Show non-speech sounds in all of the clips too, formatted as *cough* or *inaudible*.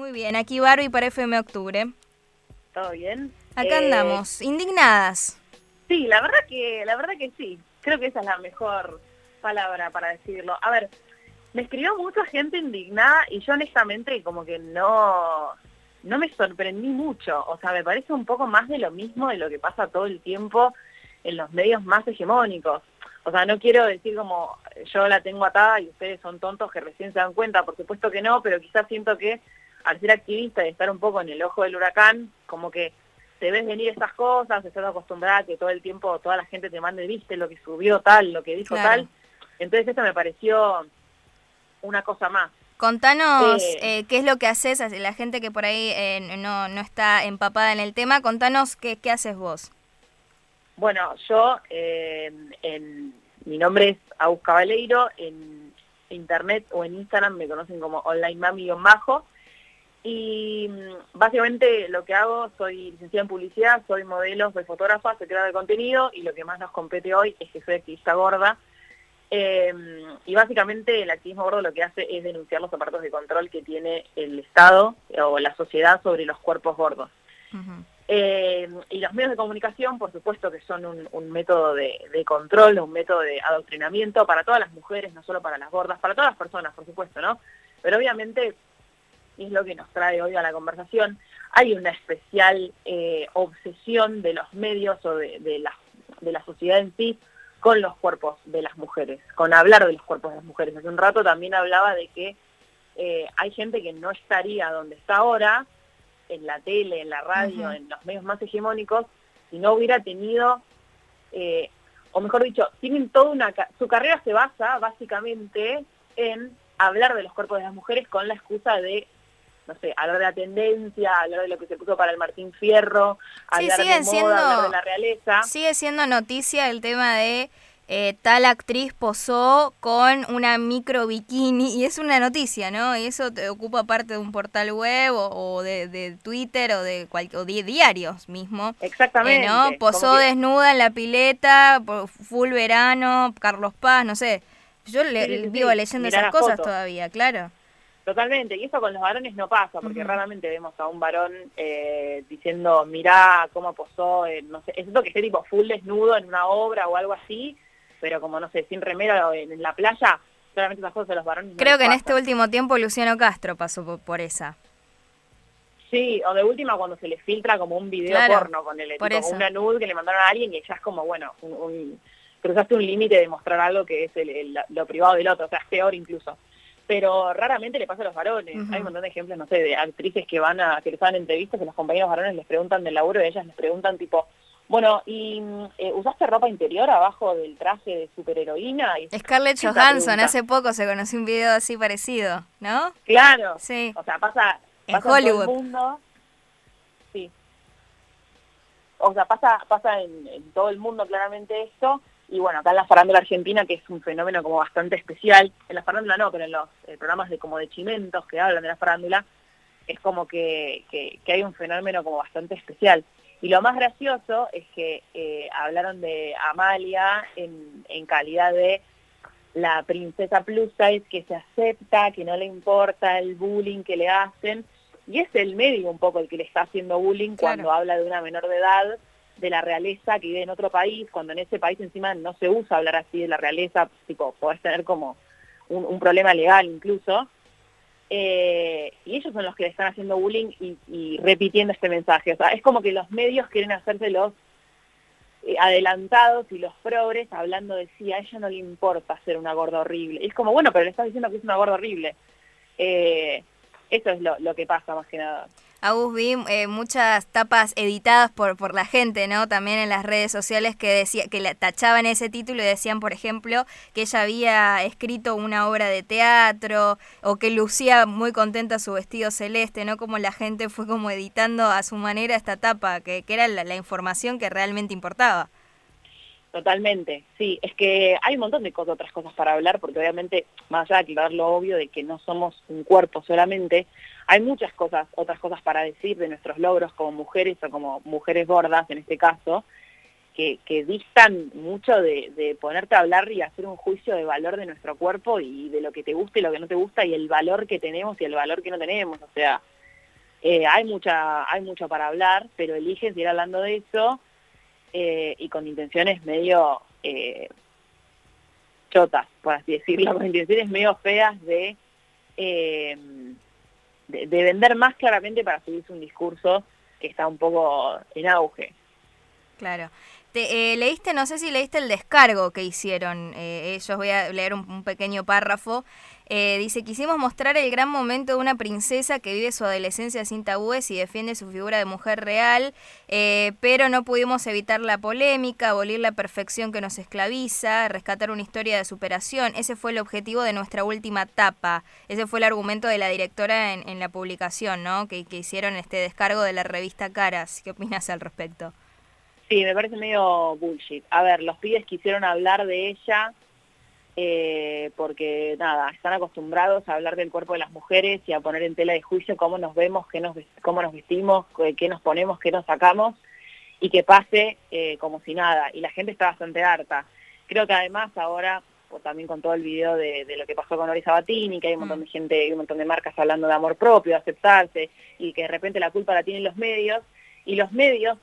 Muy bien, aquí Barbie para FM Octubre. ¿Todo bien? Acá Eh, andamos, indignadas. Sí, la verdad que la verdad que sí. Creo que esa es la mejor palabra para decirlo. A ver, me escribió mucha gente indignada y yo honestamente como que no no me sorprendí mucho. O sea, me parece un poco más de lo mismo de lo que pasa todo el tiempo en los medios más hegemónicos. O sea, no quiero decir como yo la tengo atada y ustedes son tontos que recién se dan cuenta, por supuesto que no, pero quizás siento que al ser activista y estar un poco en el ojo del huracán, como que te ves venir estas cosas, estás acostumbrada a que todo el tiempo toda la gente te mande, viste lo que subió tal, lo que dijo Claro. tal. Entonces esto me pareció una cosa más. Contanos Eh. eh, qué es lo que haces, la gente que por ahí eh, no, no está empapada en el tema, contanos qué, qué haces vos. Bueno, yo, eh, en, mi nombre es Agus Cabaleiro, en internet o en Instagram me conocen como online mami-bajo. Y mm, básicamente lo que hago, soy licenciada en publicidad, soy modelo, soy fotógrafa, soy creadora de contenido y lo que más nos compete hoy es que soy activista gorda. Eh, y básicamente el activismo gordo lo que hace es denunciar los aparatos de control que tiene el Estado o la sociedad sobre los cuerpos gordos. Eh, y los medios de comunicación, por supuesto que son un, un método de, de control, un método de adoctrinamiento para todas las mujeres, no solo para las gordas, para todas las personas, por supuesto, ¿no? Pero obviamente, y es lo que nos trae hoy a la conversación, hay una especial eh, obsesión de los medios o de, de la, de la sociedad en sí con los cuerpos de las mujeres, con hablar de los cuerpos de las mujeres. Hace un rato también hablaba de que eh, hay gente que no estaría donde está ahora, en la tele, en la radio, en los medios más hegemónicos, si no hubiera tenido, eh, o mejor dicho, tienen toda una, su carrera se basa básicamente en hablar de los cuerpos de las mujeres con la excusa de, no sé, hablar de la tendencia, hablar de lo que se puso para el Martín Fierro, Sí, hablar de moda, siendo- hablar de la realeza. Sigue siendo noticia el tema de eh, tal actriz posó con una micro bikini y es una noticia, ¿no? Y eso te ocupa parte de un portal web o, o de, de Twitter o de, cual, o de diarios mismo. Eh, Exactamente. ¿no? Posó desnuda en la pileta, full verano, Carlos Paz, no sé. Yo le, Sí, sí, sí, vivo leyendo esas cosas foto. todavía, claro. Totalmente, y eso con los varones no pasa, porque raramente vemos a un varón eh, diciendo, mirá cómo posó, eh, no sé, excepto que esté tipo full desnudo en una obra o algo así, pero como, no sé, sin remera o en, en la playa, claramente esas cosas de los varones Creo que en pasan. este último tiempo Luciano Castro pasó por, por esa. Sí, o de última cuando se le filtra como un video Claro, porno con el por tipo, eso. una nude que le mandaron a alguien y ya es como, bueno, un, un- cruzaste un límite de mostrar algo que es el- el- lo privado del otro, o sea, es peor incluso. Pero raramente le pasa a los varones. Hay un montón de ejemplos, no sé, de actrices que van a, que les dan entrevistas y los compañeros varones les preguntan del laburo y ellas les preguntan tipo, bueno, ¿y eh, usaste ropa interior abajo del traje de superheroína? Y Scarlett Johansson, hace poco se conoció un video así parecido, ¿no? Claro, Sí. O sea, pasa, En pasa en todo Hollywood. el mundo. Sí. O sea, pasa, pasa en, en todo el mundo claramente esto. Y bueno, acá en la farándula argentina, que es un fenómeno como bastante especial, en la farándula no, pero en los eh, programas de como de chimentos que hablan de la farándula, es como que, que, que hay un fenómeno como bastante especial. Y lo más gracioso es que eh, hablaron de Amalia en, en calidad de la princesa plus size que se acepta, que no le importa el bullying que le hacen, y es el medio un poco el que le está haciendo bullying Claro. cuando habla de una menor de edad, de la realeza que vive en otro país, cuando en ese país encima no se usa hablar así de la realeza, tipo, podés tener como un, problema legal incluso, eh, y ellos son los que le están haciendo bullying y, repitiendo este mensaje. O sea, es como que los medios quieren hacerse los eh, adelantados y los progres hablando de sí, a ella no le importa ser una gorda horrible. Y es como, bueno, pero le estás diciendo que es una gorda horrible. Eh, eso es lo que pasa más que nada. Agus, vi eh, muchas tapas editadas por, por la gente, ¿no? También en las redes sociales que decía que la tachaban ese título y decían, por ejemplo, que ella había escrito una obra de teatro o que lucía muy contenta su vestido celeste, ¿no? Como la gente fue como editando a su manera esta tapa, que, que era la, la información que realmente importaba. Totalmente, sí, es que hay un montón de cosas, otras cosas para hablar, porque obviamente, más allá de aclarar lo obvio de que no somos un cuerpo solamente, hay muchas cosas, otras cosas para decir de nuestros logros como mujeres o como mujeres gordas en este caso, que, distan mucho de, de ponerte a hablar y hacer un juicio de valor de nuestro cuerpo y de lo que te gusta y lo que no te gusta y el valor que tenemos y el valor que no tenemos, o sea, eh, hay mucha hay mucho para hablar, pero eligen seguir hablando de eso eh, y con intenciones medio eh, chotas, por así decirlo, *laughs* con intenciones medio feas de, de, de vender más claramente para subirse un discurso que está un poco en auge. Claro. Te, eh, leíste, no sé si leíste el descargo que hicieron eh, ellos, voy a leer un, pequeño párrafo. Eh, dice, quisimos mostrar el gran momento de una princesa que vive su adolescencia sin tabúes y defiende su figura de mujer real, pero no pudimos evitar la polémica, abolir la perfección que nos esclaviza, rescatar una historia de superación. Ese fue el objetivo de nuestra última etapa. Ese fue el argumento de la directora en, la publicación, ¿no? Que, que hicieron este descargo de la revista Caras. ¿Qué opinas al respecto? Sí, me parece medio bullshit. A ver, los pibes quisieron hablar de ella eh, porque, nada, están acostumbrados a hablar del cuerpo de las mujeres y a poner en tela de juicio cómo nos vemos, qué nos, cómo nos vestimos, qué nos ponemos, qué nos sacamos y que pase eh, como si nada. Y la gente está bastante harta. Creo que además ahora, pues, también con todo el video de, lo que pasó con Ori Sabatini, que hay un montón de mm. gente, hay un montón de marcas hablando de amor propio, de aceptarse, y que de repente la culpa la tienen los medios, y los medios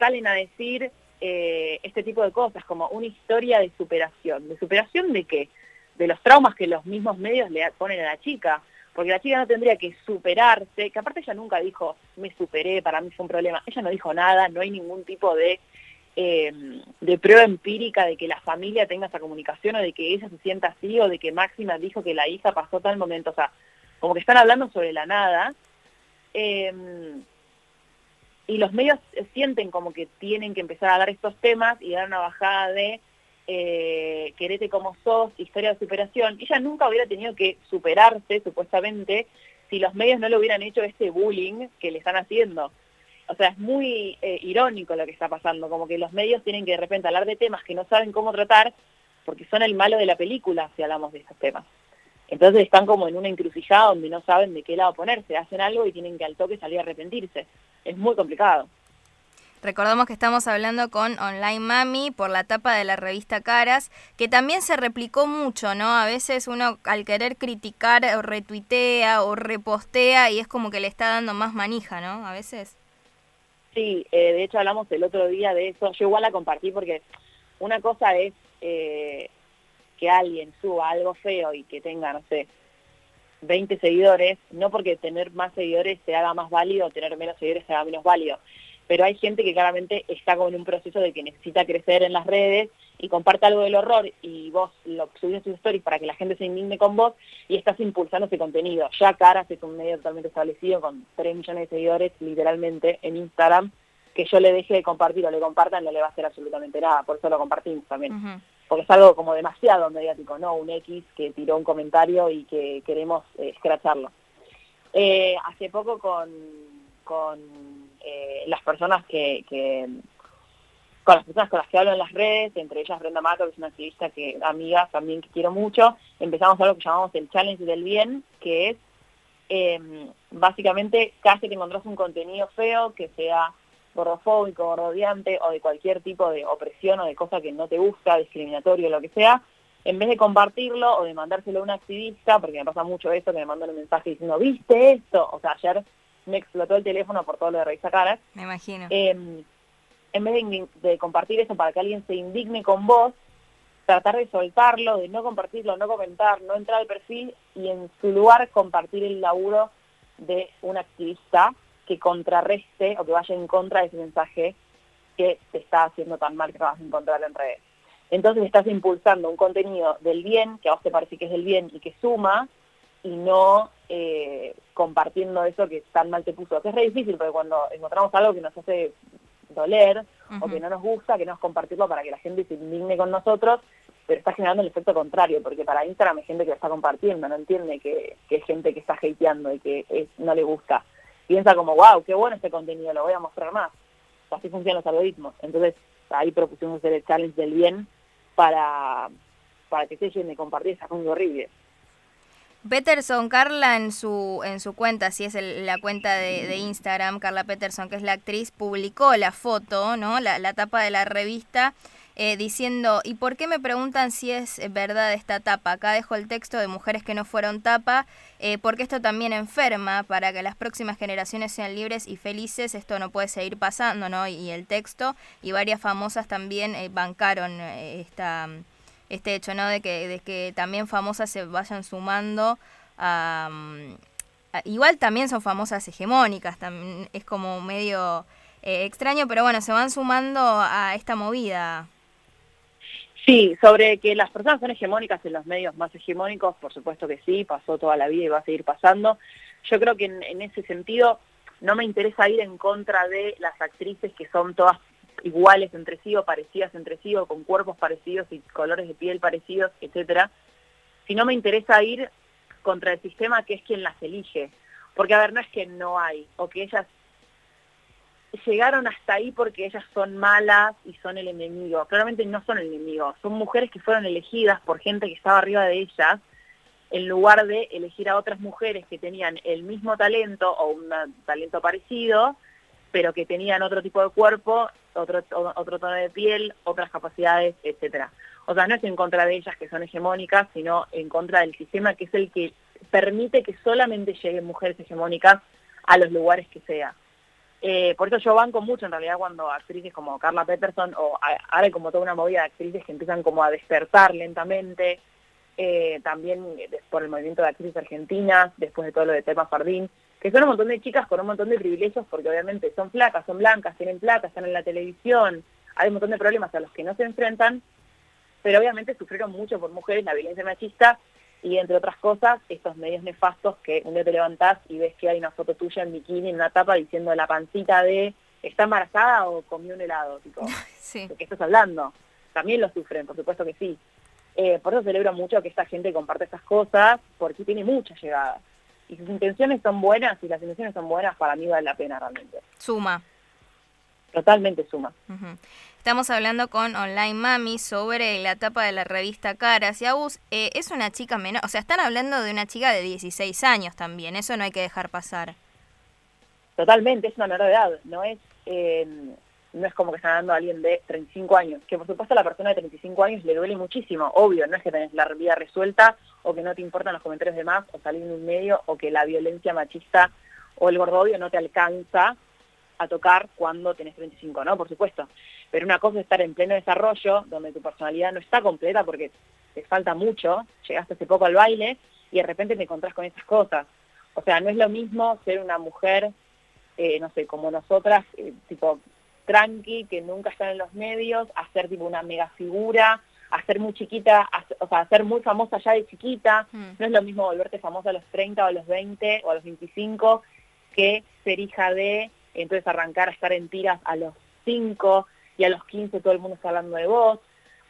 salen a decir eh, este tipo de cosas, como una historia de superación. ¿De superación de qué? De los traumas que los mismos medios le ponen a la chica. Porque la chica no tendría que superarse, que aparte ella nunca dijo, me superé, para mí fue un problema. Ella no dijo nada, no hay ningún tipo de, eh, de prueba empírica de que la familia tenga esa comunicación o de que ella se sienta así o de que Máxima dijo que la hija pasó tal momento. O sea, como que están hablando sobre la nada. Eh, y los medios sienten como que tienen que empezar a dar estos temas y dar una bajada de eh, querete como sos, historia de superación. Ella nunca hubiera tenido que superarse, supuestamente, si los medios no le hubieran hecho este bullying que le están haciendo. O sea, es muy eh, irónico lo que está pasando, como que los medios tienen que de repente hablar de temas que no saben cómo tratar, porque son el malo de la película si hablamos de esos temas. Entonces están como en una encrucijada donde no saben de qué lado ponerse, hacen algo y tienen que al toque salir a arrepentirse. Es muy complicado. Recordamos que estamos hablando con Online Mami por la tapa de la revista Caras, que también se replicó mucho, ¿no? A veces uno al querer criticar o retuitea o repostea y es como que le está dando más manija, ¿no? A veces. Sí, eh, de hecho hablamos el otro día de eso. Yo igual la compartí porque una cosa es eh, que alguien suba algo feo y que tenga, no sé, 20 seguidores, no porque tener más seguidores se haga más válido tener menos seguidores se haga menos válido, pero hay gente que claramente está como en un proceso de que necesita crecer en las redes y comparte algo del horror y vos lo subís en tus stories para que la gente se indigne con vos y estás impulsando ese contenido. Ya Caras es un medio totalmente establecido con 3 millones de seguidores literalmente en Instagram, que yo le deje de compartir o le compartan no le va a hacer absolutamente nada, por eso lo compartimos también porque es algo como demasiado mediático, ¿no? Un X que tiró un comentario y que queremos eh, escracharlo. Eh, hace poco con, con eh, las personas que, con las personas con las que hablo en las redes, entre ellas Brenda Mato, que es una activista que, amiga también que quiero mucho, empezamos algo que llamamos el Challenge del Bien, que es em, básicamente casi te encontrás un contenido feo que sea gordofóbico, gordodiante o de cualquier tipo de opresión o de cosa que no te gusta, discriminatorio, lo que sea, en vez de compartirlo o de mandárselo a un activista, porque me pasa mucho eso, que me mandan un mensaje diciendo, ¿viste esto? O sea, ayer me explotó el teléfono por todo lo de Revista Caras. Me imagino. Em, en vez de, de, compartir eso para que alguien se indigne con vos, tratar de soltarlo, de no compartirlo, no comentar, no entrar al perfil y en su lugar compartir el laburo de un activista que contrarreste o que vaya en contra de ese mensaje que te está haciendo tan mal que vas a encontrar en redes. Entonces estás impulsando un contenido del bien, que a vos te parece que es del bien y que suma, y no eh, compartiendo eso que tan mal te puso. Que es re difícil, porque cuando encontramos algo que nos hace doler o que no nos gusta, que no es compartirlo para que la gente se indigne con nosotros, pero está generando el efecto contrario, porque para Instagram hay gente que lo está compartiendo, no entiende que, que es gente que está hateando y que no le gusta piensa como, wow, qué bueno este contenido, lo voy a mostrar más. Así funcionan los algoritmos. Entonces, ahí propusimos hacer el challenge del bien para, para que se llene de compartir esa cosa horrible. Peterson, Carla en su, en su cuenta, si es la cuenta de, Instagram, Carla Peterson, que es la actriz, publicó la foto, ¿no? La, la tapa de la revista eh, diciendo, ¿y por qué me preguntan si es verdad esta tapa? Acá dejo el texto de mujeres que no fueron tapa, eh, porque esto también enferma, para que las próximas generaciones sean libres y felices, esto no puede seguir pasando, ¿no? Y, el texto, y varias famosas también eh, bancaron esta, este hecho, ¿no? De que, de que también famosas se vayan sumando a... igual también son famosas hegemónicas, también es como medio extraño, pero bueno, se van sumando a esta movida. Sí, sobre que las personas son hegemónicas en los medios más hegemónicos, por supuesto que sí, pasó toda la vida y va a seguir pasando. Yo creo que en, ese sentido no me interesa ir en contra de las actrices que son todas iguales entre sí o parecidas entre sí o con cuerpos parecidos y colores de piel parecidos, etcétera, sino me interesa ir contra el sistema que es quien las elige. Porque, a ver, no es que no hay, o que ellas llegaron hasta ahí porque ellas son malas y son el enemigo. Claramente no son el enemigo, son mujeres que fueron elegidas por gente que estaba arriba de ellas, en lugar de elegir a otras mujeres que tenían el mismo talento o un talento parecido, pero que tenían otro tipo de cuerpo, otro, otro tono de piel, otras capacidades, etcétera. O sea, no es en contra de ellas que son hegemónicas, sino en contra del sistema que es el que permite que solamente lleguen mujeres hegemónicas a los lugares que sea. Eh, por eso yo banco mucho en realidad cuando actrices como Carla Peterson o ahora como toda una movida de actrices que empiezan como a despertar lentamente, eh, también por el movimiento de actrices argentinas, después de todo lo de Tema Fardín, que son un montón de chicas con un montón de privilegios porque obviamente son flacas, son blancas, tienen plata, están en la televisión, hay un montón de problemas a los que no se enfrentan, pero obviamente sufrieron mucho por mujeres la violencia machista y entre otras cosas, estos medios nefastos que un día te levantás y ves que hay una foto tuya en bikini en una tapa diciendo la pancita de ¿está embarazada o comió un helado? Tipo, *laughs* ¿De qué estás hablando? También lo sufren, por supuesto que sí. Eh, por eso celebro mucho que esta gente comparte estas cosas, porque tiene mucha llegada. Y sus intenciones son buenas, y las intenciones son buenas, para mí vale la pena realmente. Suma. Totalmente suma. Estamos hablando con Online Mami sobre la etapa de la revista Caras. Y Agus eh, es una chica menor, o sea, están hablando de una chica de 16 años también, eso no hay que dejar pasar. Totalmente, es una menor de edad, no es, eh, no es como que están hablando a alguien de 35 años, que por supuesto a la persona de 35 años le duele muchísimo, obvio, no es que tenés la vida resuelta o que no te importan los comentarios de más o salir en un medio o que la violencia machista o el gordobio no te alcanza a tocar cuando tenés 35, ¿no? Por supuesto. Pero una cosa es estar en pleno desarrollo, donde tu personalidad no está completa porque te falta mucho, llegaste hace poco al baile y de repente te encontrás con esas cosas. O sea, no es lo mismo ser una mujer, eh, no sé, como nosotras, eh, tipo tranqui, que nunca está en los medios, hacer tipo una mega figura, hacer muy chiquita, o sea, ser muy famosa ya de chiquita. Mm. No es lo mismo volverte famosa a los 30 o a los 20 o a los 25 que ser hija de entonces arrancar a estar en tiras a los 5 y a los 15 todo el mundo está hablando de vos.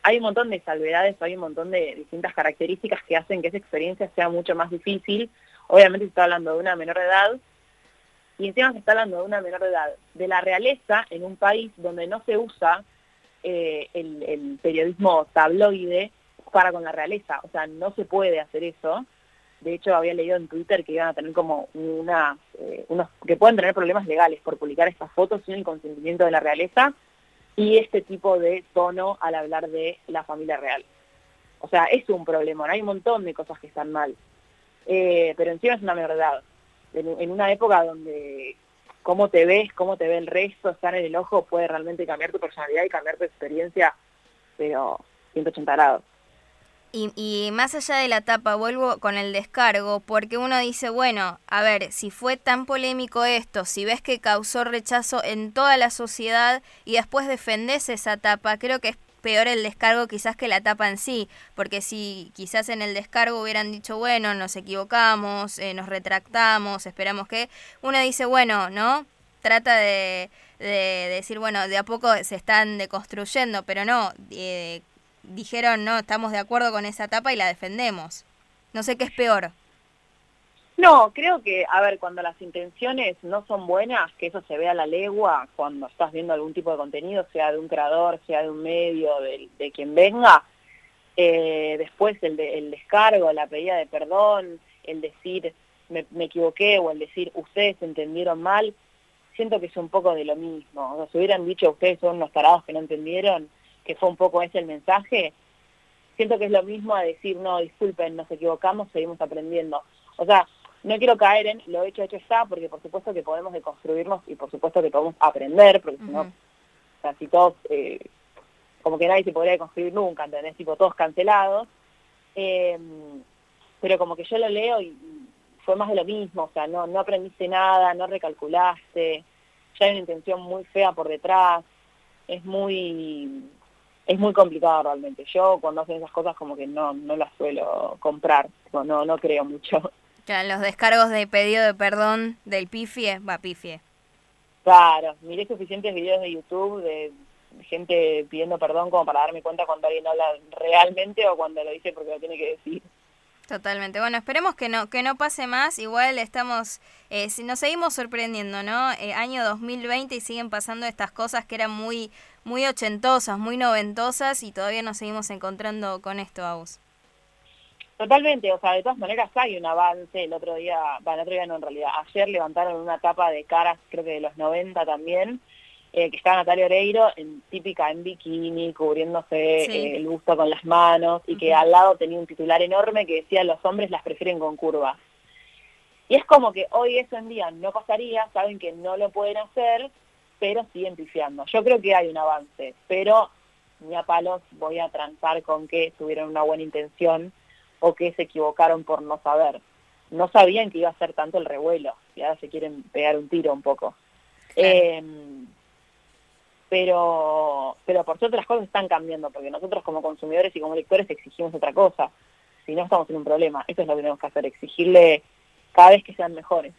Hay un montón de salvedades, hay un montón de distintas características que hacen que esa experiencia sea mucho más difícil. Obviamente se está hablando de una menor edad y encima se está hablando de una menor edad de la realeza en un país donde no se usa eh, el periodismo tabloide para con la realeza. O sea, no se puede hacer eso de hecho, había leído en Twitter que iban a tener como una, eh, unos, que pueden tener problemas legales por publicar estas fotos sin el consentimiento de la realeza y este tipo de tono al hablar de la familia real. O sea, es un problema, hay un montón de cosas que están mal. Eh, pero encima es una verdad. En, una época donde cómo te ves, cómo te ve el resto, estar en el ojo puede realmente cambiar tu personalidad y cambiar tu experiencia, pero 180 grados. Y, y, más allá de la tapa, vuelvo con el descargo, porque uno dice, bueno, a ver, si fue tan polémico esto, si ves que causó rechazo en toda la sociedad y después defendés esa tapa, creo que es peor el descargo quizás que la tapa en sí, porque si quizás en el descargo hubieran dicho, bueno, nos equivocamos, eh, nos retractamos, esperamos que, uno dice, bueno, ¿no? Trata de, de, decir, bueno, de a poco se están deconstruyendo, pero no, eh, dijeron, no, estamos de acuerdo con esa etapa y la defendemos. No sé qué es peor. No, creo que, a ver, cuando las intenciones no son buenas, que eso se vea a la legua, cuando estás viendo algún tipo de contenido, sea de un creador, sea de un medio, de, quien venga, eh, después el, el descargo, la pedida de perdón, el decir me, me, equivoqué o el decir ustedes entendieron mal, siento que es un poco de lo mismo. O sea, si hubieran dicho ustedes son unos tarados que no entendieron, que fue un poco ese el mensaje, siento que es lo mismo a decir, no, disculpen, nos equivocamos, seguimos aprendiendo. O sea, no quiero caer en lo hecho, hecho está, porque por supuesto que podemos deconstruirnos y por supuesto que podemos aprender, porque si no, o sea, si todos, eh, como que nadie se podría deconstruir nunca, ¿entendés? Tipo, todos cancelados. Eh, pero como que yo lo leo y fue más de lo mismo, o sea, no, no aprendiste nada, no recalculaste, ya hay una intención muy fea por detrás, es muy es muy complicado realmente. Yo cuando hacen esas cosas como que no, no las suelo comprar, no, no creo mucho. Claro, los descargos de pedido de perdón del pifie, va pifie. Claro, miré suficientes videos de YouTube de gente pidiendo perdón como para darme cuenta cuando alguien habla realmente o cuando lo dice porque lo tiene que decir. Totalmente. Bueno, esperemos que no que no pase más. Igual estamos, eh, nos seguimos sorprendiendo, ¿no? Eh, año 2020 y siguen pasando estas cosas que eran muy muy ochentosas, muy noventosas y todavía nos seguimos encontrando con esto, Aus. Totalmente, o sea, de todas maneras hay un avance. El otro día, bueno, el otro día no en realidad, ayer levantaron una tapa de caras, creo que de los 90 también, eh, que está Natalia Oreiro, en, típica en bikini, cubriéndose eh, el busto con las manos, y que al lado tenía un titular enorme que decía los hombres las prefieren con curvas. Y es como que hoy eso en día no pasaría, saben que no lo pueden hacer, pero siguen pifiando. Yo creo que hay un avance, pero ni a palos voy a transar con que tuvieron una buena intención o que se equivocaron por no saber. No sabían que iba a ser tanto el revuelo y ahora se quieren pegar un tiro un poco. Eh, pero, pero por suerte las cosas están cambiando, porque nosotros como consumidores y como lectores exigimos otra cosa. Si no, estamos en un problema. Eso es lo que tenemos que hacer, exigirle cada vez que sean mejores.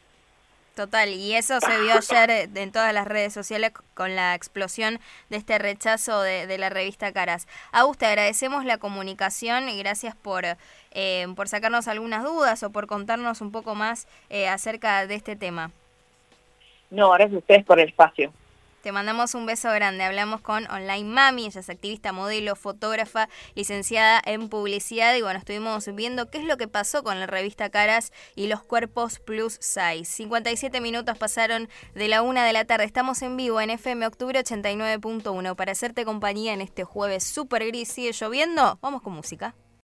Total, y eso se vio ayer en todas las redes sociales con la explosión de este rechazo de, la revista Caras. Augusta, agradecemos la comunicación y gracias por, eh, por sacarnos algunas dudas o por contarnos un poco más eh, acerca de este tema. No, gracias a ustedes por el espacio. Te mandamos un beso grande. Hablamos con Online Mami, ella es activista, modelo, fotógrafa, licenciada en publicidad. Y bueno, estuvimos viendo qué es lo que pasó con la revista Caras y los cuerpos plus size. 57 minutos pasaron de la una de la tarde. Estamos en vivo en FM Octubre 89.1 para hacerte compañía en este jueves súper gris. ¿Sigue lloviendo? Vamos con música.